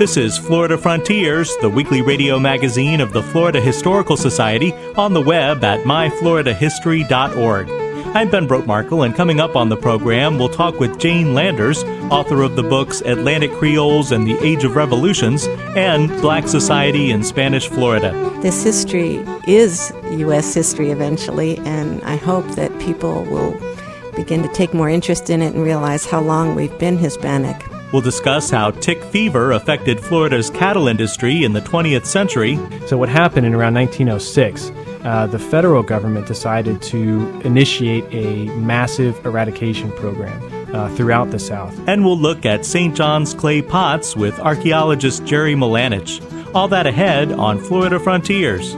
This is Florida Frontiers, the weekly radio magazine of the Florida Historical Society, on the web at myfloridahistory.org. I'm Ben Brotemarkle, and coming up on the program, we'll talk with Jane Landers, author of the books Atlantic Creoles and the Age of Revolutions and Black Society in Spanish Florida. This history is U.S. history eventually, and I hope that people will begin to take more interest in it and realize how long we've been Hispanic. We'll discuss how tick fever affected Florida's cattle industry in the 20th century. So, what happened in around 1906? Uh, the federal government decided to initiate a massive eradication program uh, throughout the South. And we'll look at St. John's clay pots with archaeologist Jerry Milanich. All that ahead on Florida Frontiers.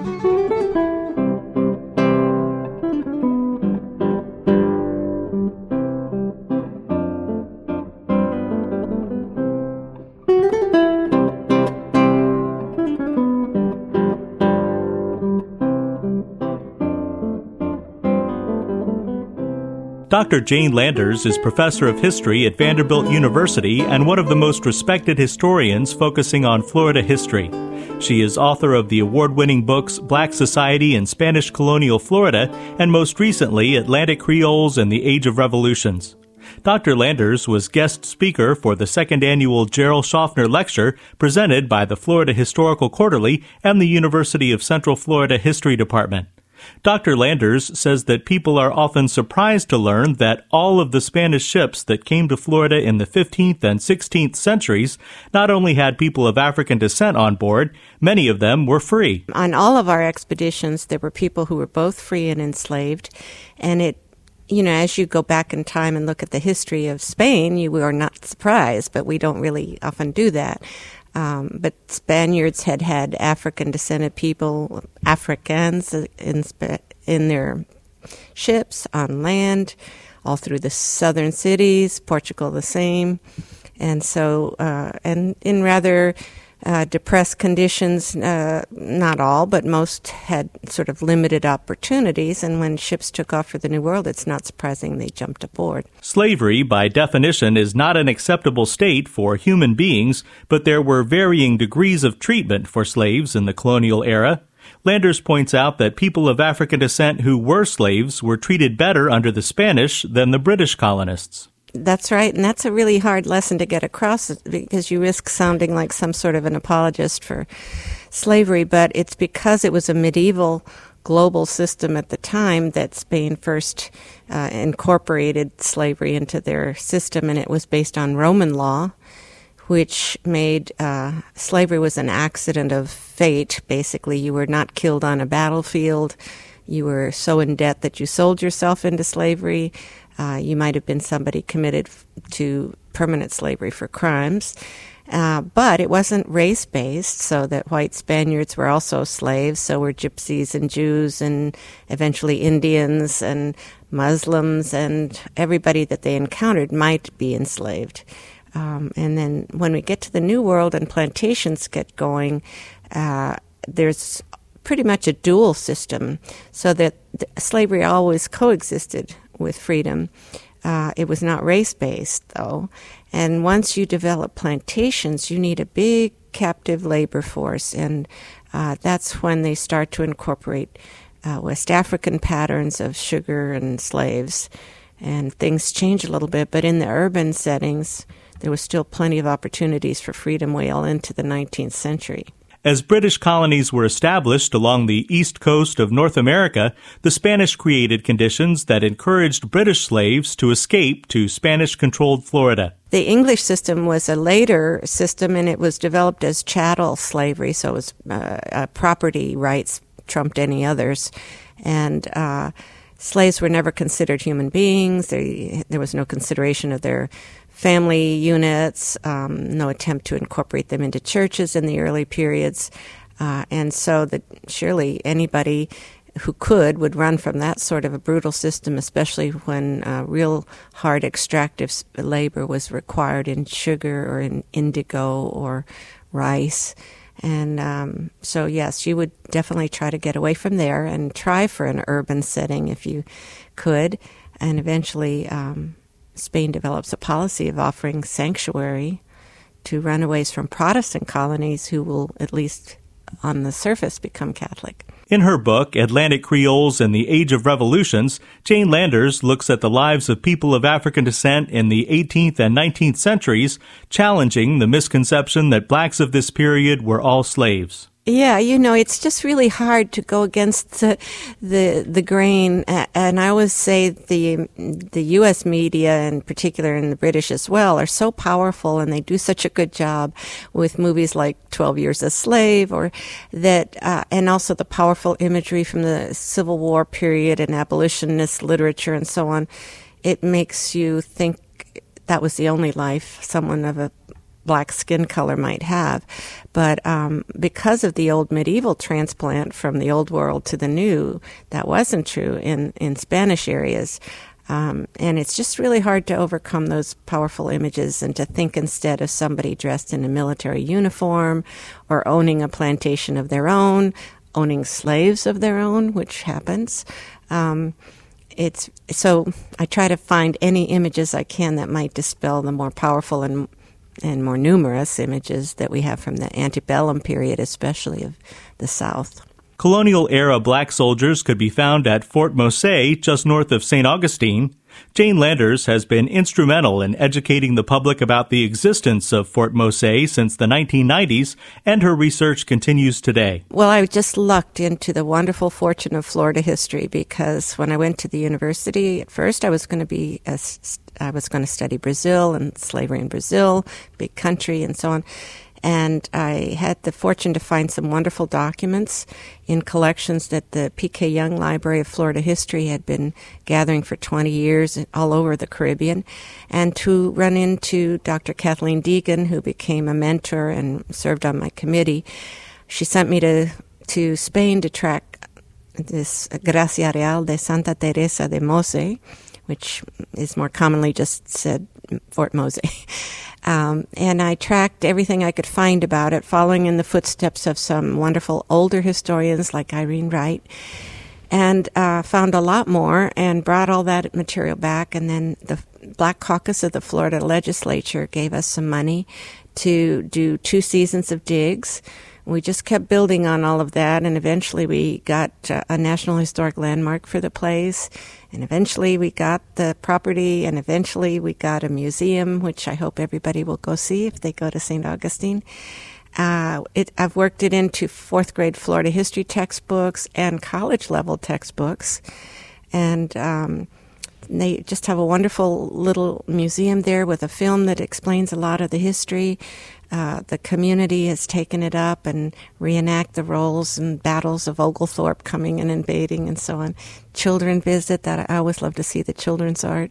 Dr. Jane Landers is professor of history at Vanderbilt University and one of the most respected historians focusing on Florida history. She is author of the award winning books Black Society in Spanish Colonial Florida and most recently Atlantic Creoles and the Age of Revolutions. Dr. Landers was guest speaker for the second annual Jerrell Shofner Lecture presented by the Florida Historical Quarterly and the University of Central Florida History Department. Dr. Landers says that people are often surprised to learn that all of the Spanish ships that came to Florida in the 15th and 16th centuries not only had people of African descent on board, many of them were free. On all of our expeditions, there were people who were both free and enslaved, and it you know, as you go back in time and look at the history of Spain, you are not surprised, but we don't really often do that. Um, but Spaniards had had African descended people, Africans in, in their ships on land, all through the southern cities, Portugal the same. And so, uh, and in rather uh, depressed conditions, uh, not all, but most had sort of limited opportunities. And when ships took off for the New World, it's not surprising they jumped aboard. Slavery, by definition, is not an acceptable state for human beings, but there were varying degrees of treatment for slaves in the colonial era. Landers points out that people of African descent who were slaves were treated better under the Spanish than the British colonists. That's right, and that's a really hard lesson to get across because you risk sounding like some sort of an apologist for slavery, but it's because it was a medieval global system at the time that Spain first uh, incorporated slavery into their system, and it was based on Roman law, which made uh, slavery was an accident of fate. Basically, you were not killed on a battlefield. You were so in debt that you sold yourself into slavery. Uh, you might have been somebody committed to permanent slavery for crimes. Uh, but it wasn't race based, so that white Spaniards were also slaves, so were gypsies and Jews and eventually Indians and Muslims, and everybody that they encountered might be enslaved. Um, and then when we get to the New World and plantations get going, uh, there's pretty much a dual system, so that slavery always coexisted with freedom. Uh, it was not race based, though. And once you develop plantations, you need a big captive labor force. And uh, that's when they start to incorporate uh, West African patterns of sugar and slaves. And things change a little bit. But in the urban settings, there was still plenty of opportunities for freedom well into the 19th century. As British colonies were established along the east coast of North America, the Spanish created conditions that encouraged British slaves to escape to Spanish controlled Florida. The English system was a later system and it was developed as chattel slavery, so it was uh, uh, property rights trumped any others. And uh, slaves were never considered human beings. They, there was no consideration of their family units, um, no attempt to incorporate them into churches in the early periods. Uh, and so that surely anybody who could would run from that sort of a brutal system, especially when uh, real hard extractive labor was required in sugar or in indigo or rice. And um, so, yes, you would definitely try to get away from there and try for an urban setting if you could. And eventually, um, Spain develops a policy of offering sanctuary to runaways from Protestant colonies who will, at least on the surface, become Catholic. In her book, Atlantic Creoles and the Age of Revolutions, Jane Landers looks at the lives of people of African descent in the 18th and 19th centuries, challenging the misconception that blacks of this period were all slaves. Yeah, you know, it's just really hard to go against the the, the grain, and I always say the the U.S. media, in particular, and the British as well, are so powerful, and they do such a good job with movies like Twelve Years a Slave, or that, uh, and also the powerful imagery from the Civil War period and abolitionist literature and so on. It makes you think that was the only life someone of a black skin color might have. But um, because of the old medieval transplant from the old world to the new, that wasn't true in, in Spanish areas. Um, and it's just really hard to overcome those powerful images and to think instead of somebody dressed in a military uniform or owning a plantation of their own, owning slaves of their own, which happens. Um, it's so I try to find any images I can that might dispel the more powerful and and more numerous images that we have from the antebellum period, especially of the South. Colonial era black soldiers could be found at Fort Mose, just north of St. Augustine. Jane Landers has been instrumental in educating the public about the existence of Fort Mose since the 1990s, and her research continues today. Well, I just lucked into the wonderful fortune of Florida history because when I went to the university, at first I was going to be a, I was going to study Brazil and slavery in Brazil, big country, and so on. And I had the fortune to find some wonderful documents in collections that the P.K. Yonge Library of Florida History had been gathering for 20 years all over the Caribbean, and to run into Dr. Kathleen Deagan, who became a mentor and served on my committee. She sent me to, to Spain to track this Gracia Real de Santa Teresa de Mose, which is more commonly just said Fort Mose. Um, and I tracked everything I could find about it, following in the footsteps of some wonderful older historians like Irene Wright, and uh, found a lot more and brought all that material back. And then the Black Caucus of the Florida legislature gave us some money to do two seasons of digs we just kept building on all of that, and eventually we got uh, a National Historic Landmark for the place, and eventually we got the property, and eventually we got a museum, which I hope everybody will go see if they go to St. Augustine. Uh, it, I've worked it into fourth grade Florida history textbooks and college level textbooks, and um, they just have a wonderful little museum there with a film that explains a lot of the history. Uh, the community has taken it up and reenact the roles and battles of Oglethorpe coming and invading and so on. Children visit that. I always love to see the children's art.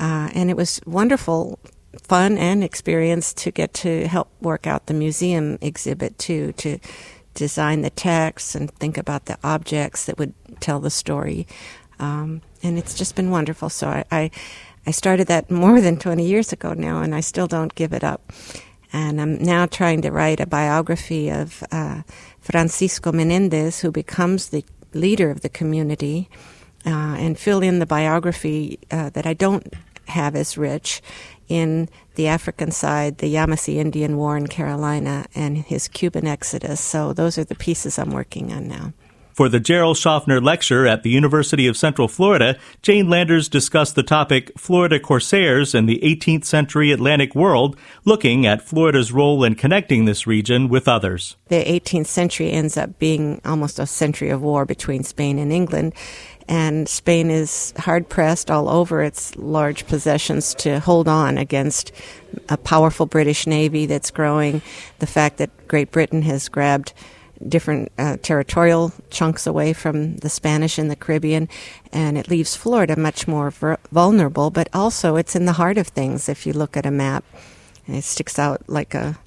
Uh, and it was wonderful fun and experience to get to help work out the museum exhibit too, to design the text and think about the objects that would tell the story. Um, and it's just been wonderful. So I, I, I started that more than 20 years ago now, and I still don't give it up. And I'm now trying to write a biography of uh, Francisco Menendez, who becomes the leader of the community, uh, and fill in the biography uh, that I don't have as rich in the African side, the Yamasee Indian War in Carolina, and his Cuban exodus. So those are the pieces I'm working on now. For the Jerrell Shofner Lecture at the University of Central Florida, Jane Landers discussed the topic Florida Corsairs and the 18th century Atlantic world, looking at Florida's role in connecting this region with others. The 18th century ends up being almost a century of war between Spain and England and Spain is hard pressed all over its large possessions to hold on against a powerful British Navy that's growing. The fact that Great Britain has grabbed different uh, territorial chunks away from the Spanish in the Caribbean, and it leaves Florida much more vulnerable. But also, it's in the heart of things. If you look at a map, it sticks out like a,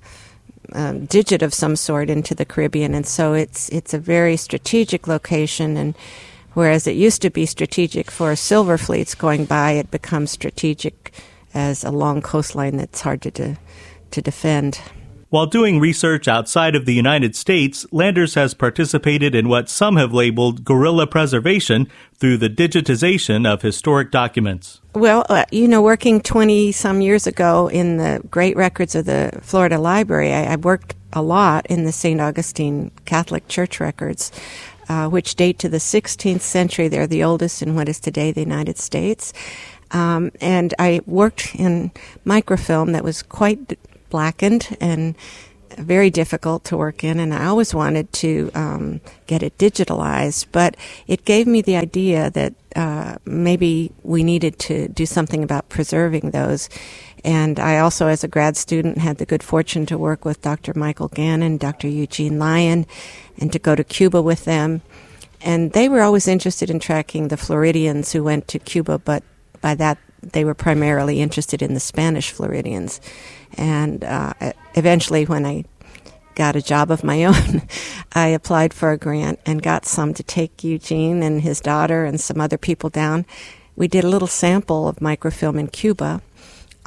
a digit of some sort into the Caribbean, and so it's it's a very strategic location. And whereas it used to be strategic for silver fleets going by, it becomes strategic as a long coastline that's hard to to defend. While doing research outside of the United States, Landers has participated in what some have labeled guerrilla preservation through the digitization of historic documents. Well, uh, you know, working 20 some years ago in the great records of the Florida Library, I, I worked a lot in the St. Augustine Catholic Church records. Uh, which date to the 16th century. They're the oldest in what is today the United States. Um, and I worked in microfilm that was quite blackened and very difficult to work in, and I always wanted to um, get it digitalized. But it gave me the idea that uh, maybe we needed to do something about preserving those. And I also, as a grad student, had the good fortune to work with Dr. Michael Gannon, Dr. Eugene Lyon, and to go to Cuba with them. And they were always interested in tracking the Floridians who went to Cuba, but by that they were primarily interested in the Spanish Floridians. And uh, eventually, when I got a job of my own, I applied for a grant and got some to take Eugene and his daughter and some other people down. We did a little sample of microfilm in Cuba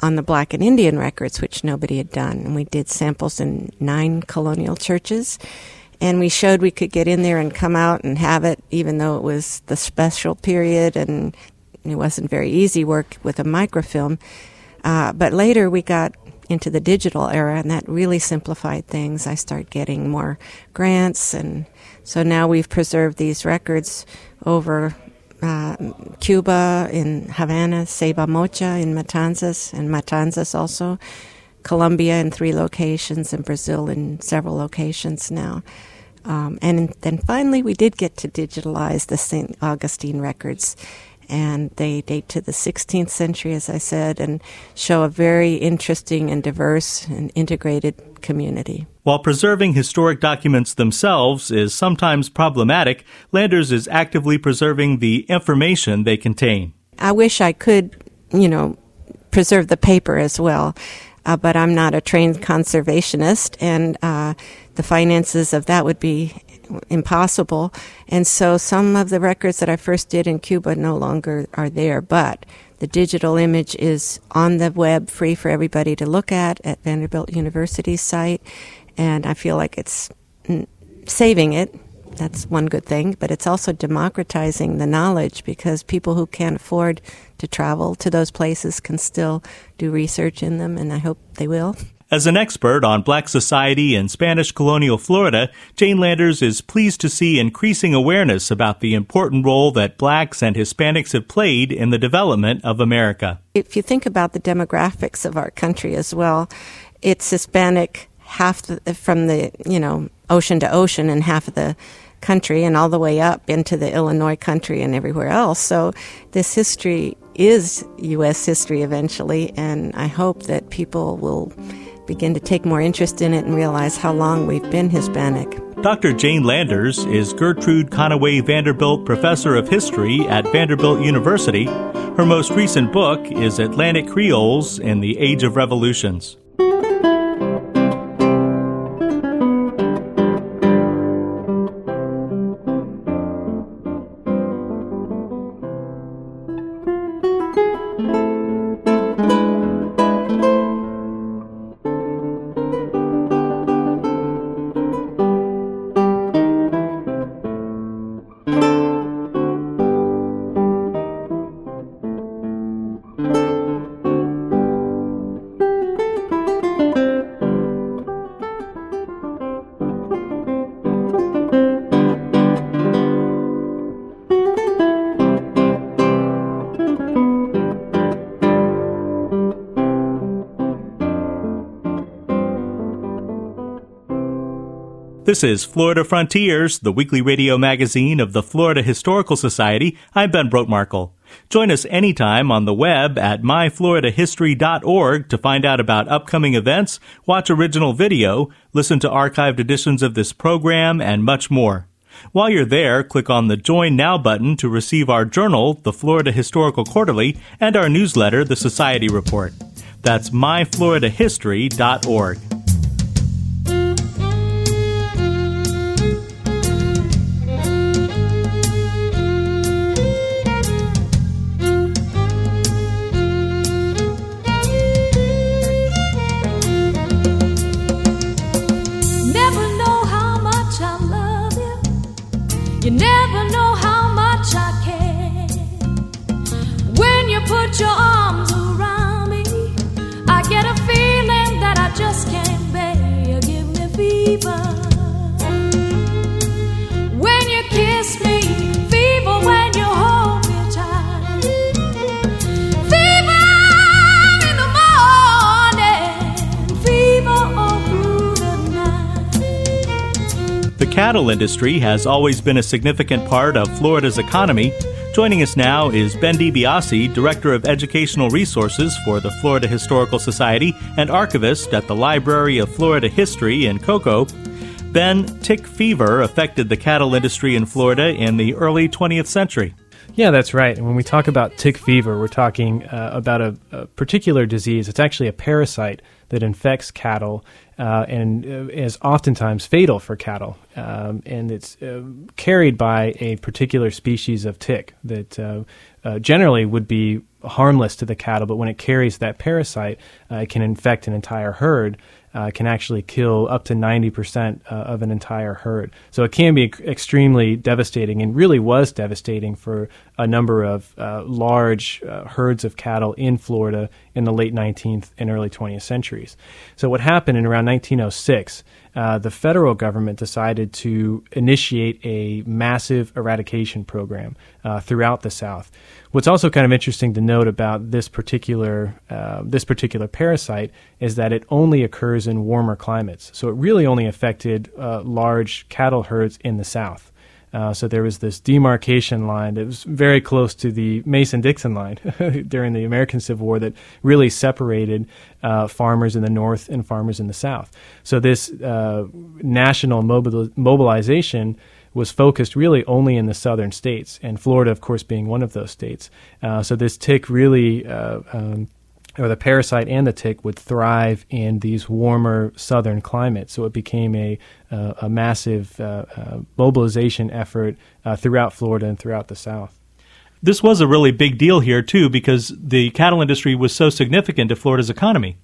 on the Black and Indian records, which nobody had done. And we did samples in nine colonial churches. And we showed we could get in there and come out and have it, even though it was the special period and it wasn't very easy work with a microfilm. Uh, but later we got into the digital era, and that really simplified things. I started getting more grants, and so now we've preserved these records over uh, Cuba, in Havana, Ceiba Mocha, in Matanzas, and Matanzas also, Colombia in three locations, and Brazil in several locations now. Um, and then finally, we did get to digitalize the St. Augustine records and they date to the 16th century, as I said, and show a very interesting and diverse and integrated community. While preserving historic documents themselves is sometimes problematic, Landers is actively preserving the information they contain. I wish I could, you know, preserve the paper as well, uh, but I'm not a trained conservationist, and uh, the finances of that would be impossible. And so some of the records that I first did in Cuba no longer are there, but the digital image is on the web, free for everybody to look at at Vanderbilt University's site. And I feel like it's mm, saving it. That's one good thing, but it's also democratizing the knowledge because people who can't afford to travel to those places can still do research in them, and I hope they will. As an expert on black society in Spanish colonial Florida, Jane Landers is pleased to see increasing awareness about the important role that blacks and Hispanics have played in the development of America. If you think about the demographics of our country as well, it's Hispanic half the, from the, you know, ocean to ocean and half of the country and all the way up into the Illinois country and everywhere else. So this history is U.S. history eventually, and I hope that people will begin to take more interest in it and realize how long we've been Hispanic. Dr. Jane Landers is Gertrude Conaway Vanderbilt Professor of History at Vanderbilt University. Her most recent book is Atlantic Creoles in the Age of Revolutions. This is Florida Frontiers, the weekly radio magazine of the Florida Historical Society. I'm Ben Brotemarkle. Join us anytime on the web at myfloridahistory.org to find out about upcoming events, watch original video, listen to archived editions of this program, and much more. While you're there, click on the Join Now button to receive our journal, the Florida Historical Quarterly, and our newsletter, the Society Report. That's myfloridahistory.org. cattle industry has always been a significant part of Florida's economy. Joining us now is Ben DiBiase, Director of Educational Resources for the Florida Historical Society and archivist at the Library of Florida History in Cocoa. Ben, tick fever affected the cattle industry in Florida in the early 20th century. Yeah, that's right. And when we talk about tick fever, we're talking uh, about a, a, particular disease. It's actually a parasite that infects cattle uh, and uh, is oftentimes fatal for cattle. Um, and it's uh, carried by a particular species of tick that uh, uh, generally would be harmless to the cattle, but when it carries that parasite, it can infect an entire herd uh, can actually kill up to 90% uh, of an entire herd. So it can be extremely devastating and really was devastating for a number of uh, large uh, herds of cattle in Florida in the late 19th and early 20th centuries. So what happened in around 1906 uh, the federal government decided to initiate a massive eradication program uh, throughout the South. What's also kind of interesting to note about this particular uh, this particular parasite is that it only occurs in warmer climates. So it really only affected uh, large cattle herds in the South. Uh, so there was this demarcation line that was very close to the Mason Dixon line during the American Civil War that really separated uh, farmers in the North and farmers in the South. So this uh, national mobil- mobilization was focused really only in the southern states, and Florida, of course, being one of those states. Uh, so this tick really uh, um, or the parasite and the tick would thrive in these warmer southern climates. So it became a, uh, a massive uh, uh, mobilization effort uh, throughout Florida and throughout the South. This was a really big deal here, too, because the cattle industry was so significant to Florida's economy.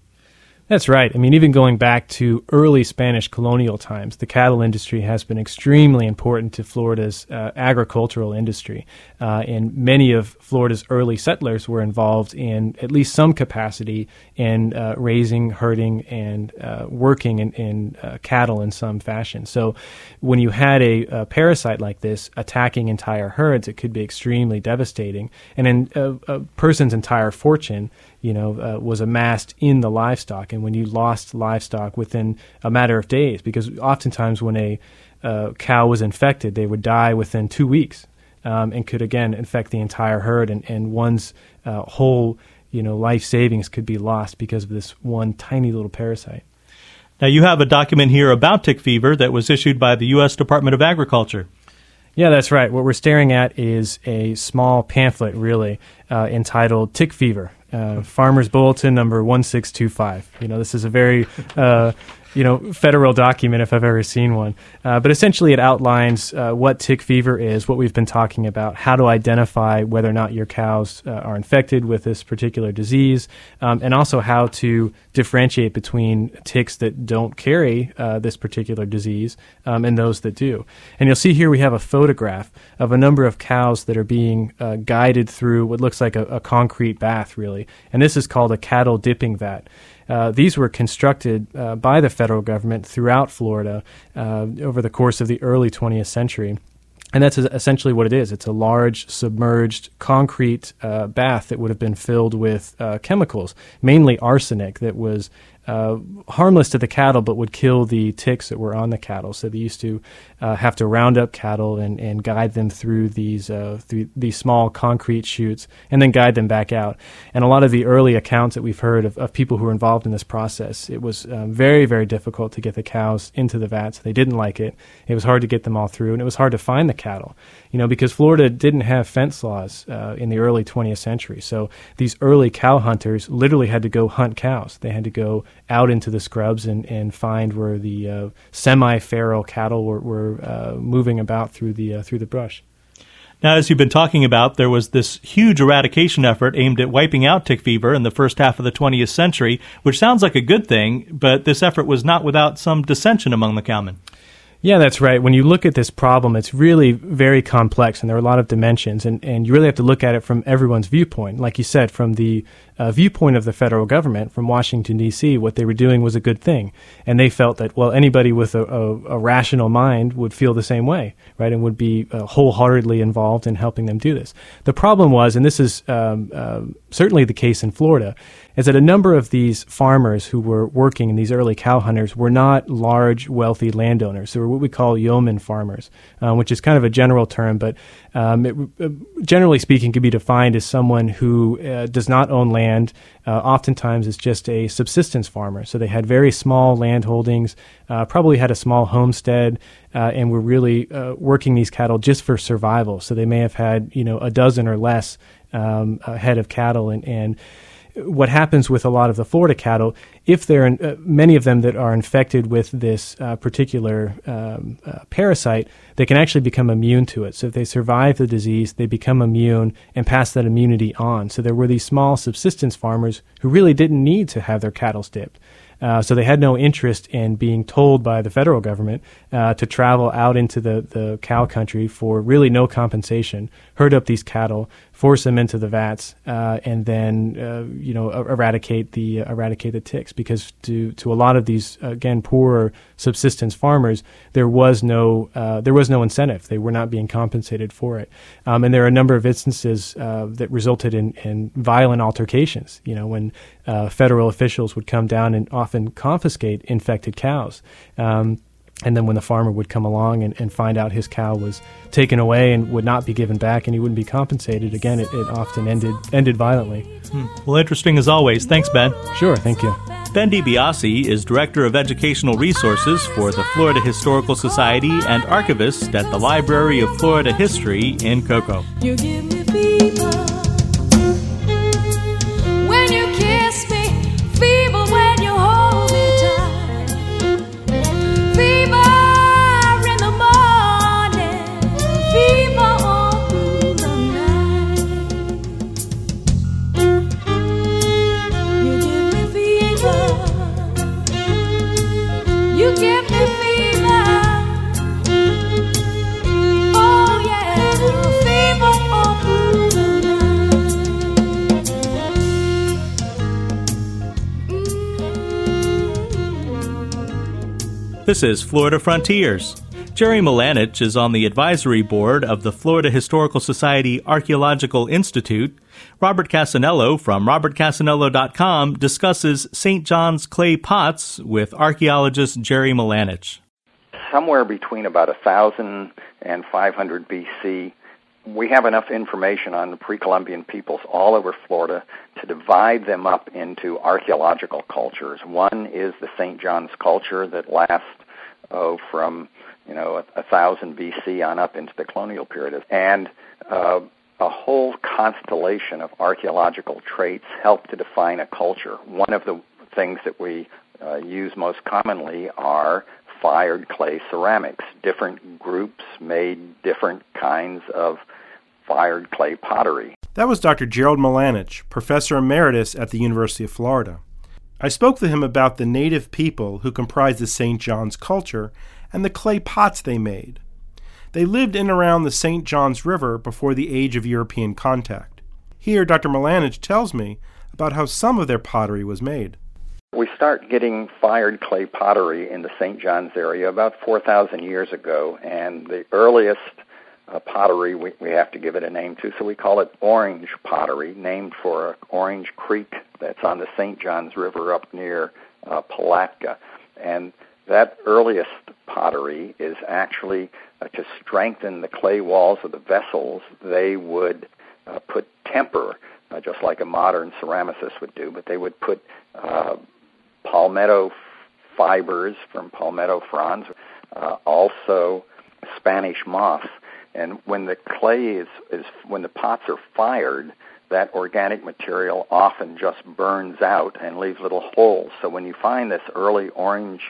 That's right. I mean, even going back to early Spanish colonial times, the cattle industry has been extremely important to Florida's uh, agricultural industry. Uh, and many of Florida's early settlers were involved in at least some capacity in uh, raising, herding, and uh, working in, in uh, cattle in some fashion. So when you had a, a, parasite like this attacking entire herds, it could be extremely devastating. And in a, a person's entire fortune, you know, uh, was amassed in the livestock, and when you lost livestock within a matter of days, because oftentimes when a uh, cow was infected, they would die within two weeks, um, and could again infect the entire herd, and, and one's uh, whole, you know, life savings could be lost because of this one tiny little parasite. Now, you have a document here about tick fever that was issued by the U.S. Department of Agriculture. Yeah, that's right. What we're staring at is a small pamphlet, really, uh, entitled Tick Fever uh, Farmers Bulletin number 1625. You know, this is a very uh, you know, federal document if I've ever seen one. Uh, but essentially, it outlines uh, what tick fever is, what we've been talking about, how to identify whether or not your cows uh, are infected with this particular disease, um, and also how to differentiate between ticks that don't carry uh, this particular disease um, and those that do. And you'll see here we have a photograph of a number of cows that are being uh, guided through what looks like a, a concrete bath, really. And this is called a cattle dipping vat. Uh, these were constructed uh, by the federal government throughout Florida uh, over the course of the early 20th century. And that's essentially what it is. It's a large submerged concrete uh, bath that would have been filled with uh, chemicals, mainly arsenic, that was uh, harmless to the cattle, but would kill the ticks that were on the cattle. So they used to uh, have to round up cattle and, and guide them through these uh, through these small concrete chutes, and then guide them back out. And a lot of the early accounts that we've heard of, of people who were involved in this process, it was um, very very difficult to get the cows into the vats. They didn't like it. It was hard to get them all through, and it was hard to find the cattle. You know, because Florida didn't have fence laws uh, in the early 20th century, so these early cow hunters literally had to go hunt cows. They had to go out into the scrubs and, and find where the uh, semi-feral cattle were, were uh, moving about through the uh, through the brush. Now, as you've been talking about, there was this huge eradication effort aimed at wiping out tick fever in the first half of the 20th century, which sounds like a good thing, but this effort was not without some dissension among the cowmen. Yeah, that's right. When you look at this problem, it's really very complex and there are a lot of dimensions, and, and you really have to look at it from everyone's viewpoint. Like you said, from the uh, viewpoint of the federal government, from Washington, D.C., what they were doing was a good thing. And they felt that, well, anybody with a, a, a rational mind would feel the same way, right, and would be uh, wholeheartedly involved in helping them do this. The problem was, and this is um, uh, certainly the case in Florida, is that a number of these farmers who were working in these early cow hunters were not large, wealthy landowners. They were what we call yeoman farmers, um, which is kind of a general term, but um, it, uh, generally speaking, can be defined as someone who uh, does not own land. Uh, oftentimes, is just a subsistence farmer. So they had very small land holdings, uh, probably had a small homestead, uh, and were really working these cattle just for survival. So they may have had you know a dozen or less um, head of cattle, and, and what happens with a lot of the Florida cattle, if they're in, uh, many of them that are infected with this uh, particular um, uh, parasite, they can actually become immune to it. So if they survive the disease, they become immune and pass that immunity on. So there were these small subsistence farmers who really didn't need to have their cattle dipped. Uh, so they had no interest in being told by the federal government uh, to travel out into the, the cow country for really no compensation, herd up these cattle, force them into the vats, uh, and then uh, you know eradicate the uh, eradicate the ticks. Because to to a lot of these again poorer subsistence farmers, there was no uh, there was no incentive. They were not being compensated for it, um, and there are a number of instances uh, that resulted in, in violent altercations. You know when federal officials would come down and often confiscate infected cows. Um, and then when the farmer would come along and, and, find out his cow was taken away and would not be given back and he wouldn't be compensated, again, it, it often ended ended violently. Hmm. Well, interesting as always. Thanks, Ben. Sure, thank you. Ben DiBiase is Director of Educational Resources for the Florida Historical Society and archivist at the Library of Florida History in Cocoa. This is Florida Frontiers. Jerry Milanich is on the advisory board of the Florida Historical Society Archaeological Institute. Robert Cassanello from robertcassanello.com discusses St. John's clay pots with archaeologist Jerry Milanich. Somewhere between about 1000 and 500 BC, we have enough information on the pre-Columbian peoples all over Florida to divide them up into archaeological cultures. One is the St. John's culture that lasts oh, from you know a, thousand BC on up into the colonial period, and uh, a whole constellation of archaeological traits help to define a culture. One of the things that we uh, use most commonly are fired clay ceramics. Different groups made different kinds of fired clay pottery. That was Dr. Gerald Milanich, professor emeritus at the University of Florida. I spoke to him about the native people who comprised the St. John's culture and the clay pots they made. They lived in around the St. John's River before the age of European contact. Here, Dr. Milanich tells me about how some of their pottery was made. We start getting fired clay pottery in the St. John's area about 4,000 years ago, and the earliest uh, pottery we, we have to give it a name to, so we call it orange pottery, named for Orange Creek that's on the St. Johns River up near uh, Palatka. And that earliest pottery is actually uh, to strengthen the clay walls of the vessels. They would uh, put temper, uh, just like a modern ceramicist would do, but they would put uh, palmetto fibers from palmetto fronds, uh, also Spanish moss. And when the clay is, is when the pots are fired, that organic material often just burns out and leaves little holes. So when you find this early orange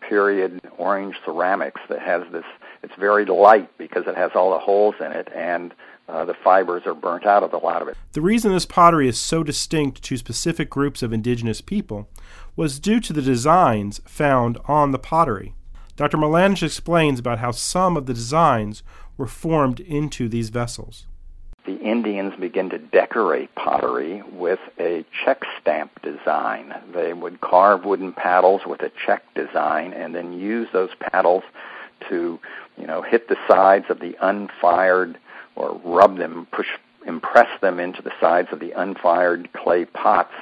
period orange ceramics that has this, it's very light because it has all the holes in it and uh, the fibers are burnt out of a lot of it. The reason this pottery is so distinct to specific groups of indigenous people was due to the designs found on the pottery. Dr. Milanich explains about how some of the designs were formed into these vessels. The Indians begin to decorate pottery with a check stamp design. They would carve wooden paddles with a check design and then use those paddles to, you know, hit the sides of the unfired or rub them, push, impress them into the sides of the unfired clay pots,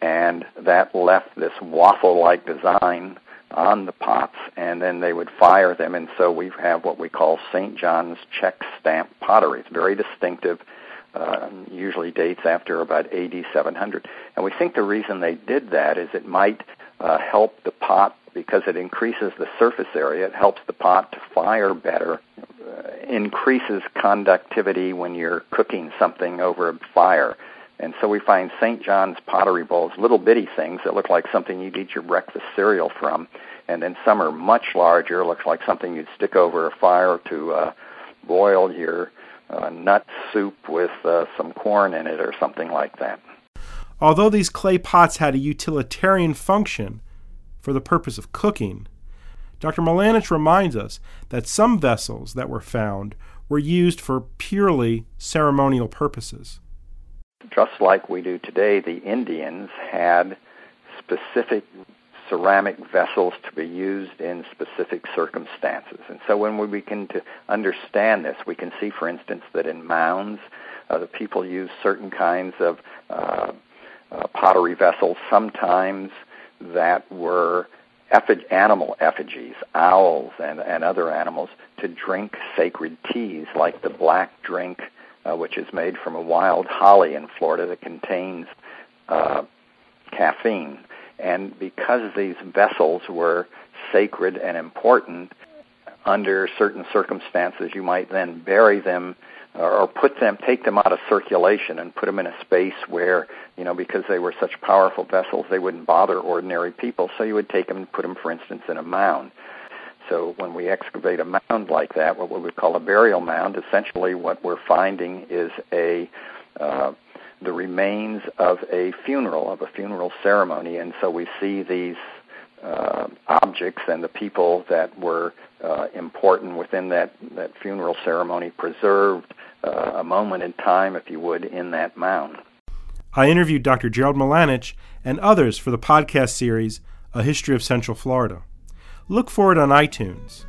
and that left this waffle-like design on the pots, and then they would fire them, and so we have what we call St. John's check stamp pottery. It's very distinctive. Uh, usually dates after about AD 700, and we think the reason they did that is it might uh, help the pot because it increases the surface area. It helps the pot to fire better, uh, increases conductivity when you're cooking something over a fire. And so we find St. John's pottery bowls, little bitty things that look like something you'd eat your breakfast cereal from. And then some are much larger, looks like something you'd stick over a fire to uh, boil your uh, nut soup with uh, some corn in it or something like that. Although these clay pots had a utilitarian function for the purpose of cooking, Dr. Milanich reminds us that some vessels that were found were used for purely ceremonial purposes just like we do today, the Indians had specific ceramic vessels to be used in specific circumstances. And so when we begin to understand this, we can see, for instance, that in mounds, uh, the people use certain kinds of uh, uh, pottery vessels, sometimes that were effig- animal effigies, owls and, and other animals, to drink sacred teas like the black drink uh, which is made from a wild holly in Florida that contains uh, caffeine. And because these vessels were sacred and important, under certain circumstances, you might then bury them or put them, take them out of circulation and put them in a space where, you know, because they were such powerful vessels, they wouldn't bother ordinary people. So you would take them and put them, for instance, in a mound. So when we excavate a mound like that, what we would call a burial mound, essentially what we're finding is a uh, the remains of a funeral, of a funeral ceremony, and so we see these uh, objects and the people that were uh, important within that, that funeral ceremony preserved uh, a moment in time, if you would, in that mound. I interviewed Dr. Gerald Milanich and others for the podcast series, A History of Central Florida look for it on iTunes.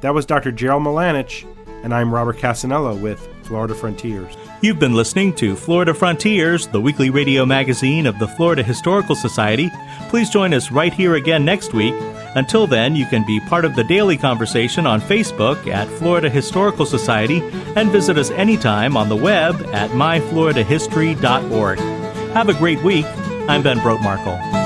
That was Dr. Gerald Milanich, and I'm Robert Cassanello with Florida Frontiers. You've been listening to Florida Frontiers, the weekly radio magazine of the Florida Historical Society. Please join us right here again next week. Until then, you can be part of the daily conversation on Facebook at Florida Historical Society and visit us anytime on the web at myfloridahistory.org. Have a great week. I'm Ben Brotemarkle.